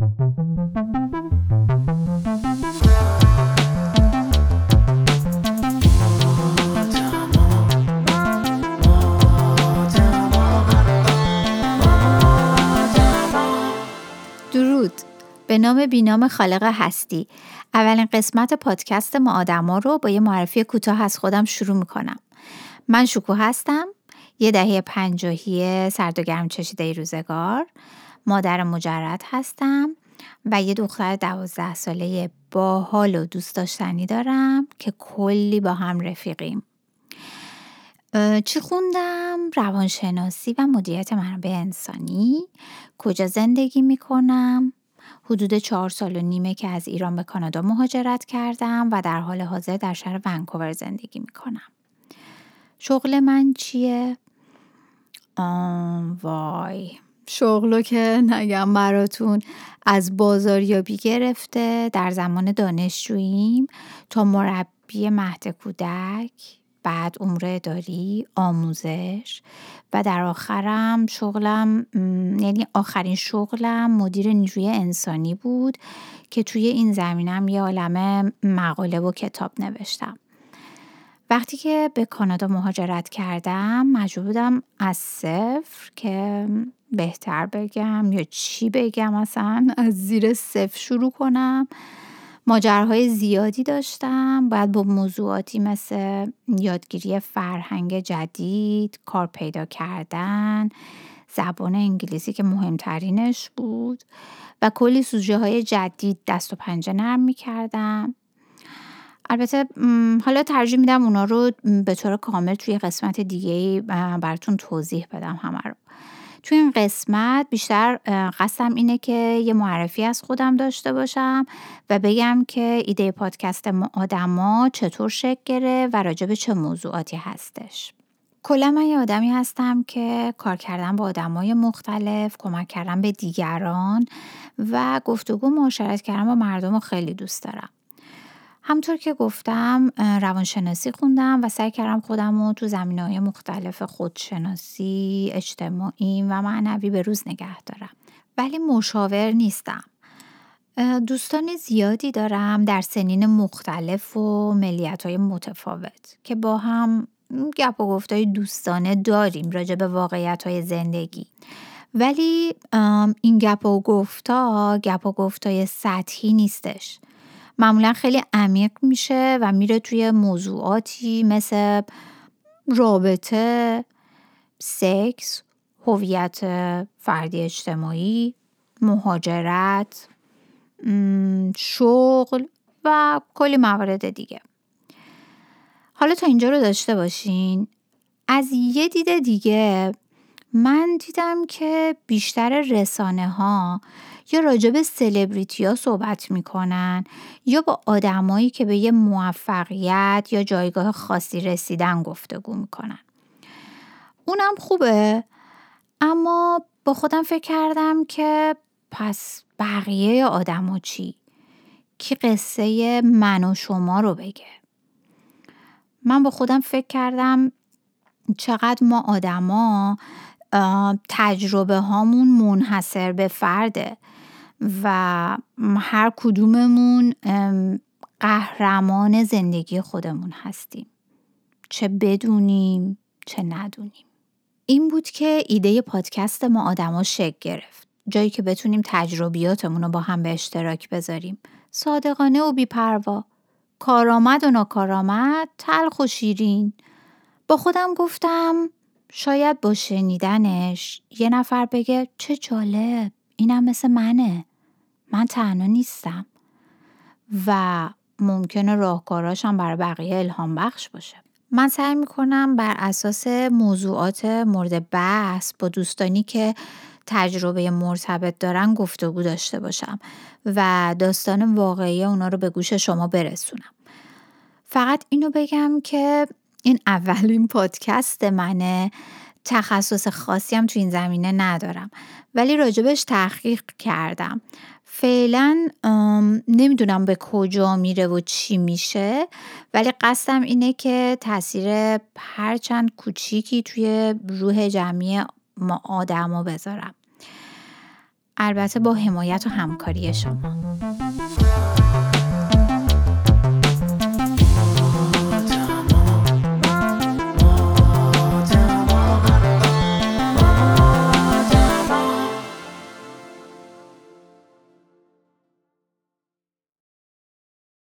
درود. به نام بینام خالق هستی. اولین قسمت پادکست ما آدما رو با یه معرفی کوتاه از خودم شروع می‌کنم. من شکو هستم. یه دهه پنجاهی سرد و گرم چشیده روزگار. مادر مجرد هستم و یه دختر دوازده ساله باحال و دوست داشتنی دارم که کلی با هم رفیقیم. چی خوندم؟ روانشناسی و مدیریت منابع انسانی. کجا زندگی می‌کنم؟ حدود چهار سال و نیمه که از ایران به کانادا مهاجرت کردم و در حال حاضر در شهر ونکوور زندگی می‌کنم. شغل من چیه؟ آم وای. شغلو که نگم براتون از بازاریابی گرفته در زمان دانشجوییم تا مربی مهد کودک بعد امور اداری آموزش و در آخرم شغلم یعنی آخرین شغلم مدیر نیروی انسانی بود که توی این زمینم یه عالم مقاله و کتاب نوشتم. وقتی که به کانادا مهاجرت کردم مجبور بودم از صفر که بهتر بگم یا چی بگم؟ اصلا از زیر صفر شروع کنم. ماجرهای زیادی داشتم. باید با موضوعاتی مثل یادگیری فرهنگ جدید کار پیدا کردن زبان انگلیسی که مهمترینش بود و کلی سوژه های جدید دست و پنجه نرم می کردم البته حالا ترجیح میدم اونا رو به طور کامل توی قسمت دیگه براتون توضیح بدم همه رو. توی این قسمت بیشتر قصدم اینه که یه معرفی از خودم داشته باشم و بگم که ایده پادکست آدما چطور شکل گرفت و راجع به چه موضوعاتی هستش. کلا من یه آدمی هستم که کار کردن با آدمای مختلف کمک کردن به دیگران و گفتگو معاشرت کردن با مردم رو خیلی دوست دارم. همطور که گفتم روانشناسی خوندم و سعی کردم خودم رو تو زمین های مختلف خودشناسی، اجتماعی و معنوی به روز نگه دارم. ولی مشاور نیستم. دوستان زیادی دارم در سنین مختلف و ملیت های متفاوت که با هم گپ و گفتای دوستانه داریم راجع به واقعیت های زندگی. ولی این گپ و گفتا گپ و گفتای سطحی نیستش. معمولا خیلی عمیق میشه و میره توی موضوعاتی مثل رابطه، سکس، هویت فردی اجتماعی، مهاجرت، شغل و کلی موارد دیگه. حالا تا اینجا رو داشته باشین از یه دید دیگه من دیدم که بیشتر رسانه ها یا راجع به سلبریتی ها صحبت می‌کنن یا با آدمایی که به یه موفقیت یا جایگاه خاصی رسیدن گفتگو می‌کنن اونم خوبه اما با خودم فکر کردم که پس بقیه آدما چی؟ کی قصه من و شما رو بگه من با خودم فکر کردم چقدر ما آدما تجربه هامون منحصر به فرده و هر کدوممون قهرمان زندگی خودمون هستیم. چه بدونیم چه ندونیم. این بود که ایده پادکست ما آدما شکل گرفت. جایی که بتونیم تجربیاتمون رو با هم به اشتراک بذاریم. صادقانه و بیپروا. کارآمد و ناکارآمد تلخ و شیرین. با خودم گفتم شاید با شنیدنش یه نفر بگه چه جالب اینم مثل منه. من تنها نیستم. و ممکنه راهکاراشم برای بقیه الهام بخش باشه. من سعی می‌کنم بر اساس موضوعات مورد بحث با دوستانی که تجربه مرتبط دارن گفتگو داشته باشم و داستان واقعی اونا رو به گوش شما برسونم. فقط اینو بگم که این اولین پادکست منه. تخصص خاصی هم تو این زمینه ندارم. ولی راجبش تحقیق کردم. فعلا نمی‌دونم به کجا میره و چی میشه ولی قصدم اینه که تاثیر هرچند کوچیکی توی روح جمعی ما آدما بذارم. البته با حمایت و همکاری شما.